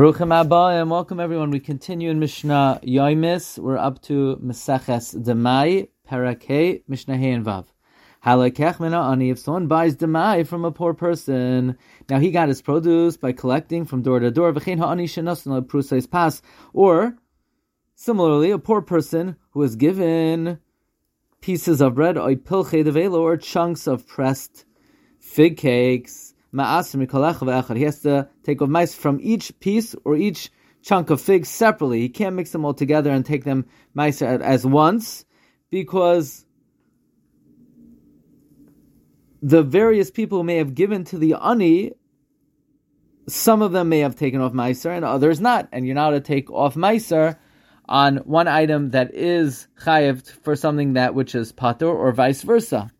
Baruchim Abba and welcome everyone. We continue in Mishnah Yoimis. We're up to Meseches Demai, Parakeh, Mishnah Hey and Vav. Halakech mina ani. If someone buys demai from a poor person, now he got his produce by collecting from door to door. V'chein ha'ani shenasan prusais pas. Or similarly, a poor person who was given pieces of bread, or pilche develo, or chunks of pressed fig cakes he has to take off meiser from each piece or each chunk of figs separately. He can't mix them all together and take them mice as once because the various people may have given to the ani, some of them may have taken off meiser and others not. And you're not to take off meiser on one item that is chayiv for something that which is patur or vice versa.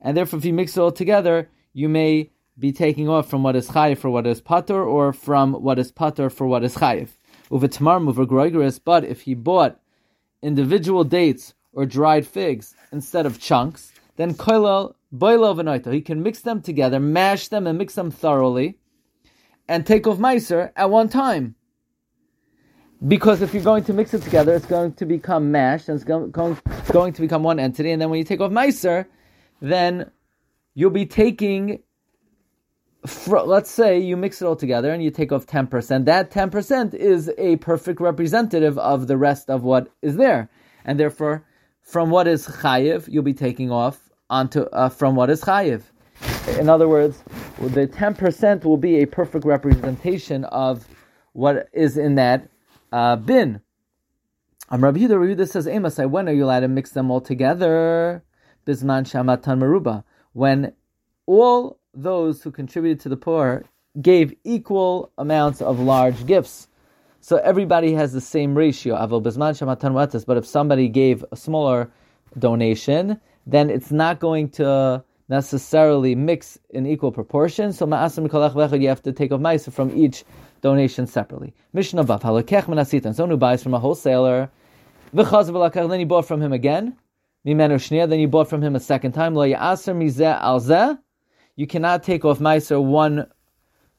And therefore, if you mix it all together, you may be taking off from what is chayiv for what is patur, or from what is patur for what is chayiv. Uvitamar muvagroigeris, but if he bought individual dates or dried figs instead of chunks, then koilel boilo v'noito. He can mix them together, mash them, and mix them thoroughly, and take off meiser at one time. Because if you're going to mix it together, it's going to become mashed, and it's going, going, going to become one entity. And then when you take off meiser, then you'll be taking let's say you mix it all together and you take off 10%, that 10% is a perfect representative of the rest of what is there. And therefore, from what is chayiv, you'll be taking off onto uh, from what is chayiv. In other words, the 10% will be a perfect representation of what is in that uh, bin. Um, Rabbi Yehuda, Rabbi Yehuda says, Amos, when are you allowed to mix them all together? Bisman shamatan maruba. When all those who contributed to the poor gave equal amounts of large gifts. So everybody has the same ratio. But if somebody gave a smaller donation, then it's not going to necessarily mix in equal proportion. So you have to take off meiser from each donation separately. Mishnah Vav halakech menasitan. Someone who buys from a wholesaler, then you bought from him again. Then you bought from him a second time. Lo mizeh you cannot take off Meiser one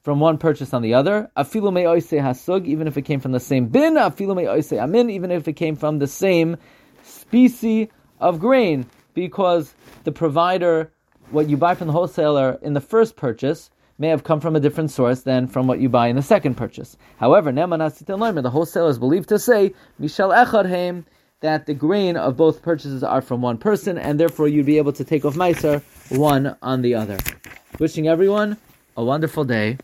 from one purchase on the other. Afilu me oise hasug, even if it came from the same bin. Afilu me oise amin, even if it came from the same species of grain, because the provider, what you buy from the wholesaler in the first purchase, may have come from a different source than from what you buy in the second purchase. However, the wholesaler is believed to say, Mishal Echadheim, that the grain of both purchases are from one person, and therefore you'd be able to take off Meiser one on the other. Wishing everyone a wonderful day.